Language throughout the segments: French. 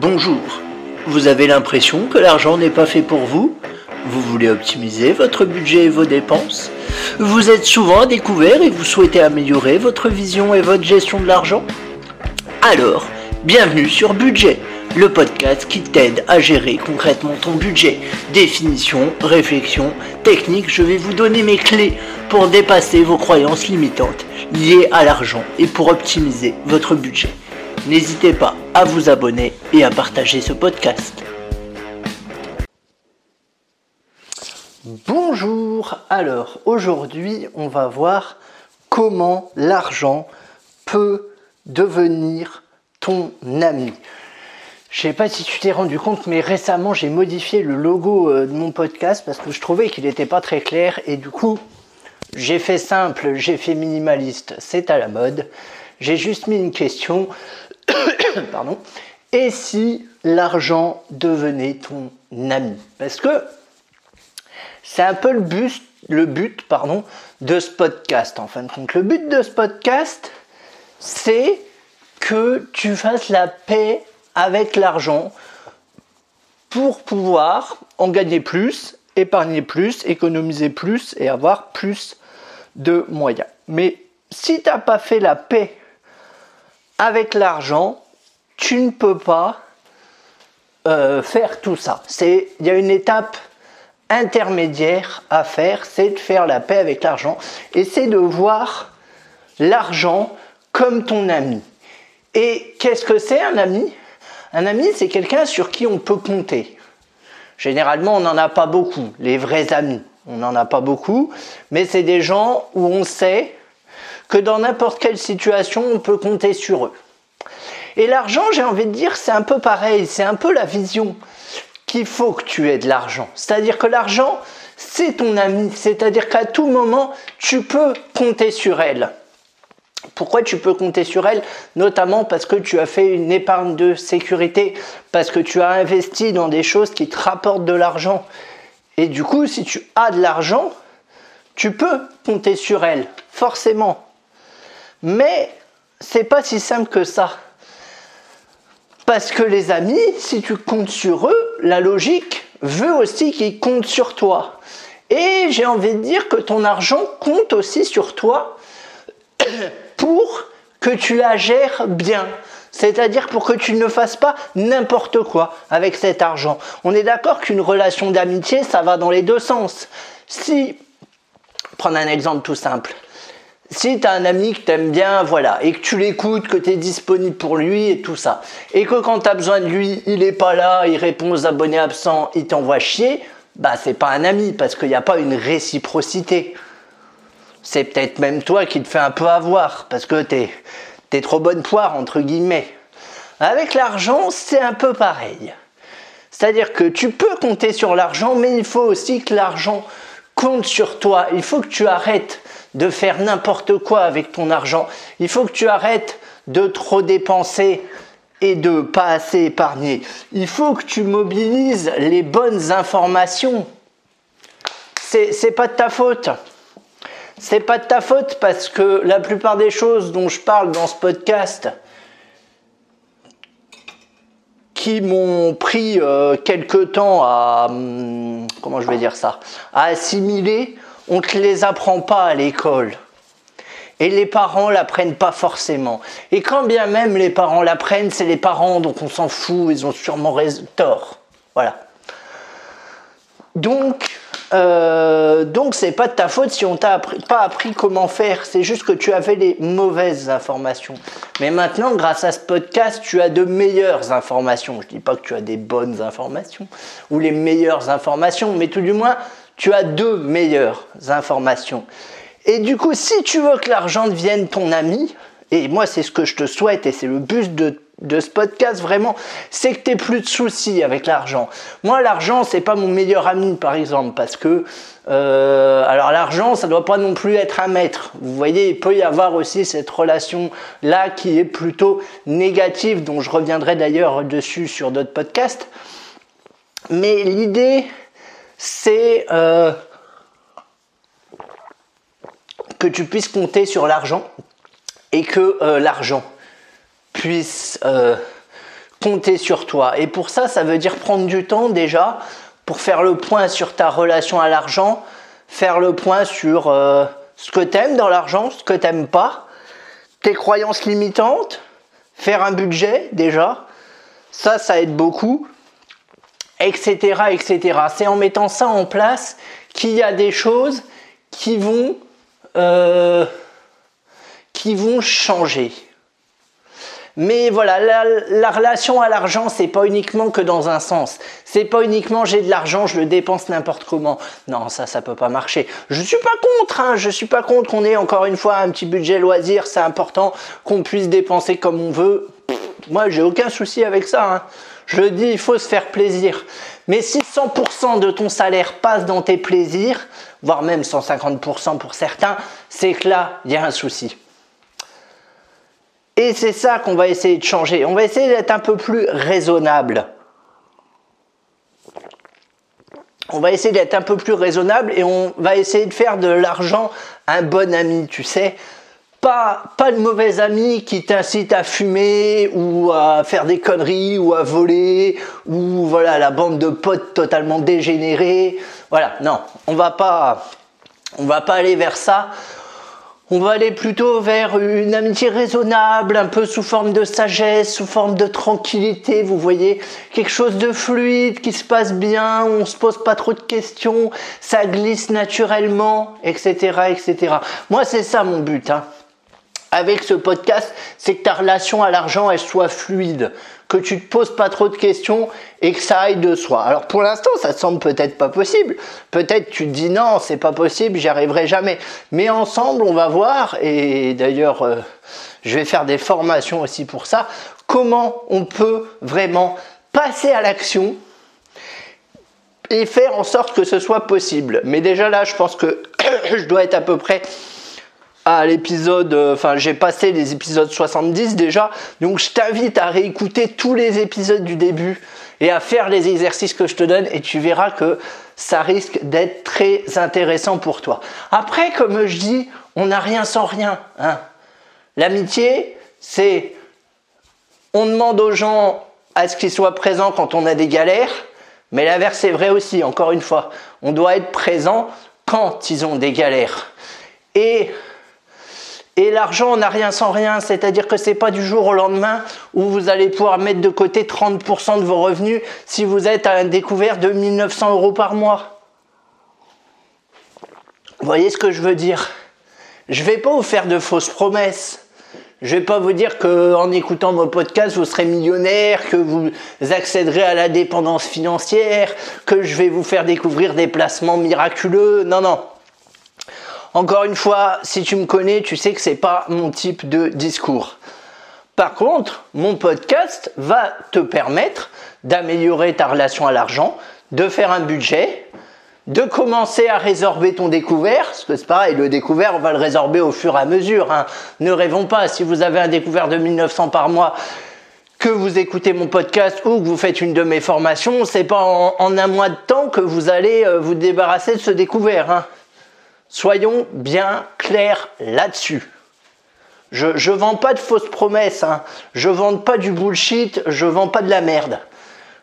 Bonjour. Vous avez l'impression que l'argent n'est pas fait pour vous? Vous voulez optimiser votre budget et vos dépenses? Vous êtes souvent à découvert et vous souhaitez améliorer votre vision et votre gestion de l'argent? Alors, bienvenue sur Budget, le podcast qui t'aide à gérer concrètement ton budget. Définition, réflexion, technique, je vais vous donner mes clés pour dépasser vos croyances limitantes liées à l'argent et pour optimiser votre budget. N'hésitez pas à vous abonner et à partager ce podcast. Bonjour, alors aujourd'hui on va voir comment l'argent peut devenir ton ami. Je sais pas si tu t'es rendu compte, mais récemment j'ai modifié le logo euh, de mon podcast parce que je trouvais qu'il n'était pas très clair et du coup j'ai fait simple, j'ai fait minimaliste, c'est à la mode. J'ai juste mis une question. Pardon. Et si l'argent devenait ton ami? Parce que c'est un peu le but, le but pardon, de ce podcast en fin de compte. Le but de ce podcast, c'est que tu fasses la paix avec l'argent pour pouvoir en gagner plus, épargner plus, économiser plus et avoir plus de moyens. Mais si tu n'as pas fait la paix avec l'argent, tu ne peux pas euh, faire tout ça. Il y a une étape intermédiaire à faire, c'est de faire la paix avec l'argent et c'est de voir l'argent comme ton ami. Et qu'est-ce que c'est un ami? Un ami, c'est quelqu'un sur qui on peut compter. Généralement, on n'en a pas beaucoup, les vrais amis. On n'en a pas beaucoup, mais c'est des gens où on sait que dans n'importe quelle situation, on peut compter sur eux. Et l'argent, j'ai envie de dire, c'est un peu pareil, c'est un peu la vision qu'il faut que tu aies de l'argent. C'est-à-dire que l'argent, c'est ton ami, c'est-à-dire qu'à tout moment, tu peux compter sur elle. Pourquoi tu peux compter sur elle? Notamment parce que tu as fait une épargne de sécurité, parce que tu as investi dans des choses qui te rapportent de l'argent. Et du coup, si tu as de l'argent, tu peux compter sur elle, forcément. Mais c'est pas si simple que ça. Parce que les amis, si tu comptes sur eux, la logique veut aussi qu'ils comptent sur toi. Et j'ai envie de dire que ton argent compte aussi sur toi pour que tu la gères bien. C'est-à-dire pour que tu ne fasses pas n'importe quoi avec cet argent. On est d'accord qu'une relation d'amitié, ça va dans les deux sens. Si, prendre un exemple tout simple, si tu as un ami que tu aimes bien, voilà, et que tu l'écoutes, que tu es disponible pour lui et tout ça, et que quand tu as besoin de lui, il n'est pas là, il répond aux abonnés absents, il t'envoie chier, bah c'est pas un ami parce qu'il n'y a pas une réciprocité. C'est peut-être même toi qui te fais un peu avoir parce que tu es, trop bonne poire, entre guillemets. Avec l'argent, c'est un peu pareil. C'est-à-dire que tu peux compter sur l'argent, mais il faut aussi que l'argent compte sur toi. Il faut que tu arrêtes de faire n'importe quoi avec ton argent. Il faut que tu arrêtes de trop dépenser et de pas assez épargner. Il faut que tu mobilises les bonnes informations. C'est, c'est pas de ta faute. C'est pas de ta faute parce que la plupart des choses dont je parle dans ce podcast, qui m'ont pris euh, quelque temps à hum, comment je vais dire ça à assimiler on te les apprend pas à l'école. Et les parents l'apprennent pas forcément. Et quand bien même les parents l'apprennent, c'est les parents, donc on s'en fout, ils ont sûrement tort. Voilà. Donc, euh, donc c'est pas de ta faute si on t'a pas appris comment faire. C'est juste que tu avais les mauvaises informations. Mais maintenant, grâce à ce podcast, tu as de meilleures informations. Je dis pas que tu as des bonnes informations ou les meilleures informations, mais tout du moins, tu as deux meilleures informations. Et du coup, si tu veux que l'argent devienne ton ami, et moi c'est ce que je te souhaite et c'est le but de, ce podcast vraiment, c'est que tu plus de soucis avec l'argent. Moi l'argent c'est pas mon meilleur ami par exemple parce que euh, alors l'argent ça doit pas non plus être un maître. Vous voyez, il peut y avoir aussi cette relation là qui est plutôt négative dont je reviendrai d'ailleurs dessus sur d'autres podcasts. Mais l'idée c'est euh, que tu puisses compter sur l'argent et que euh, l'argent puisse euh, compter sur toi. Et pour ça, ça veut dire prendre du temps déjà pour faire le point sur ta relation à l'argent, faire le point sur euh, ce que tu aimes dans l'argent, ce que tu n'aimes pas, tes croyances limitantes, faire un budget déjà. Ça, ça aide beaucoup, etc. etc. C'est en mettant ça en place qu'il y a des choses qui vont, qui vont changer. Mais voilà, la, relation à l'argent, c'est pas uniquement que dans un sens. C'est pas uniquement j'ai de l'argent, je le dépense n'importe comment. Non, ça, ça peut pas marcher. Je suis pas contre, hein, je suis pas contre qu'on ait encore une fois un petit budget loisir. C'est important qu'on puisse dépenser comme on veut. moi, j'ai aucun souci avec ça. Hein. Je dis, il faut se faire plaisir. Mais si 100% de ton salaire passe dans tes plaisirs, voire même 150% pour certains, c'est que là, il y a un souci. Et c'est ça qu'on va essayer de changer. On va essayer d'être un peu plus raisonnable. On va essayer d'être un peu plus raisonnable et on va essayer de faire de l'argent un bon ami, tu sais. Pas, pas de mauvais ami qui t'incite à fumer ou à faire des conneries ou à voler ou voilà la bande de potes totalement dégénérés. Voilà, non, on va pas on va pas aller vers ça on va aller plutôt vers une amitié raisonnable, un peu sous forme de sagesse, sous forme de tranquillité, vous voyez, quelque chose de fluide, qui se passe bien, on se pose pas trop de questions, ça glisse naturellement, etc., etc. Moi, c'est ça mon but. Hein avec ce podcast, c'est que ta relation à l'argent, elle soit fluide, que tu te poses pas trop de questions et que ça aille de soi. Alors pour l'instant, ça semble peut-être pas possible. Peut-être tu te dis non, c'est pas possible, j'y arriverai jamais. Mais ensemble, on va voir, et d'ailleurs, euh, je vais faire des formations aussi pour ça, comment on peut vraiment passer à l'action et faire en sorte que ce soit possible. Mais déjà là, je pense que je dois être à peu près à l'épisode, euh, enfin j'ai passé les épisodes 70 déjà, donc je t'invite à réécouter tous les épisodes du début et à faire les exercices que je te donne et tu verras que ça risque d'être très intéressant pour toi. Après, comme je dis, on n'a rien sans rien. Hein. L'amitié, c'est on demande aux gens à ce qu'ils soient présents quand on a des galères, mais l'inverse est vrai aussi, encore une fois. On doit être présent quand ils ont des galères. Et et l'argent, n'a rien sans rien, c'est-à-dire que c'est pas du jour au lendemain où vous allez pouvoir mettre de côté 30% de vos revenus si vous êtes à un découvert de 1900 euros par mois. Vous voyez ce que je veux dire? Je vais pas vous faire de fausses promesses. Je vais pas vous dire qu'en écoutant mon podcast, vous serez millionnaire, que vous accéderez à la dépendance financière, que je vais vous faire découvrir des placements miraculeux. Non, non. Encore une fois, si tu me connais, tu sais que c'est pas mon type de discours. Par contre, mon podcast va te permettre d'améliorer ta relation à l'argent, de faire un budget, de commencer à résorber ton découvert, parce que c'est pareil, le découvert, on va le résorber au fur et à mesure. Hein. Ne rêvons pas, si vous avez un découvert de 1900 par mois, que vous écoutez mon podcast ou que vous faites une de mes formations, c'est pas en, un mois de temps que vous allez euh, vous débarrasser de ce découvert. Hein. Soyons bien clairs là-dessus. Je ne vends pas de fausses promesses, hein. je ne vends pas du bullshit, je ne vends pas de la merde.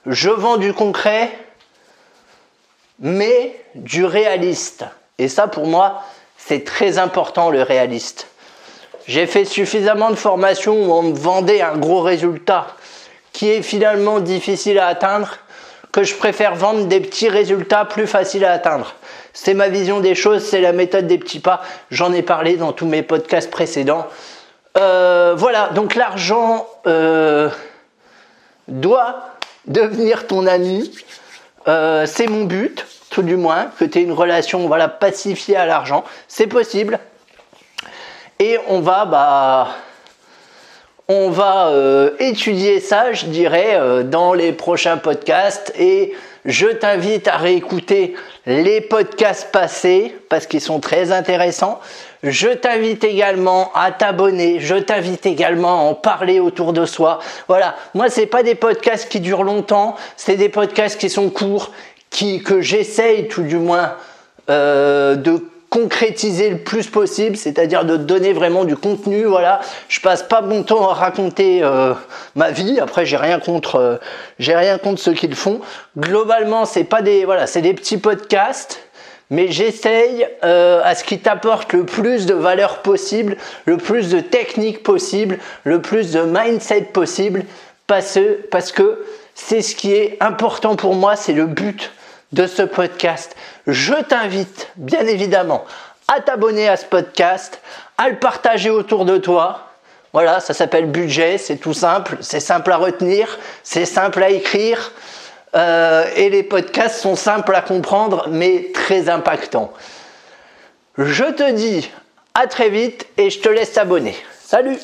Je vends du concret, mais du réaliste. Et ça, pour moi, c'est très important, le réaliste. J'ai fait suffisamment de formations où on me vendait un gros résultat qui est finalement difficile à atteindre, je préfère vendre des petits résultats plus faciles à atteindre. C'est ma vision des choses, c'est la méthode des petits pas. J'en ai parlé dans tous mes podcasts précédents. Euh, voilà, donc l'argent euh, doit devenir ton ami. Euh, c'est mon but, tout du moins, que tu aies une relation voilà, pacifiée à l'argent. C'est possible. Et on va, bah, on va étudier ça, je dirais, dans les prochains podcasts. Et je t'invite à réécouter les podcasts passés parce qu'ils sont très intéressants. Je t'invite également à t'abonner. Je t'invite également à en parler autour de soi. Voilà. Moi, c'est pas des podcasts qui durent longtemps. C'est des podcasts qui sont courts, qui, que j'essaye tout du moins euh, de concrétiser le plus possible, c'est-à-dire de donner vraiment du contenu. Voilà, je passe pas mon temps à raconter euh, ma vie. Après, j'ai rien contre, euh, j'ai rien contre ceux qui le font. Globalement, c'est pas des, voilà, c'est des petits podcasts. Mais j'essaye euh, à ce qui t'apporte le plus de valeur possible, le plus de technique possible, le plus de mindset possible, parce, parce que c'est ce qui est important pour moi, c'est le but de ce podcast. Je t'invite, bien évidemment, à t'abonner à ce podcast, à le partager autour de toi. Voilà, ça s'appelle budget, c'est tout simple, c'est simple à retenir, c'est simple à écrire. Euh, et les podcasts sont simples à comprendre, mais très impactants. Je te dis à très vite et je te laisse t'abonner. Salut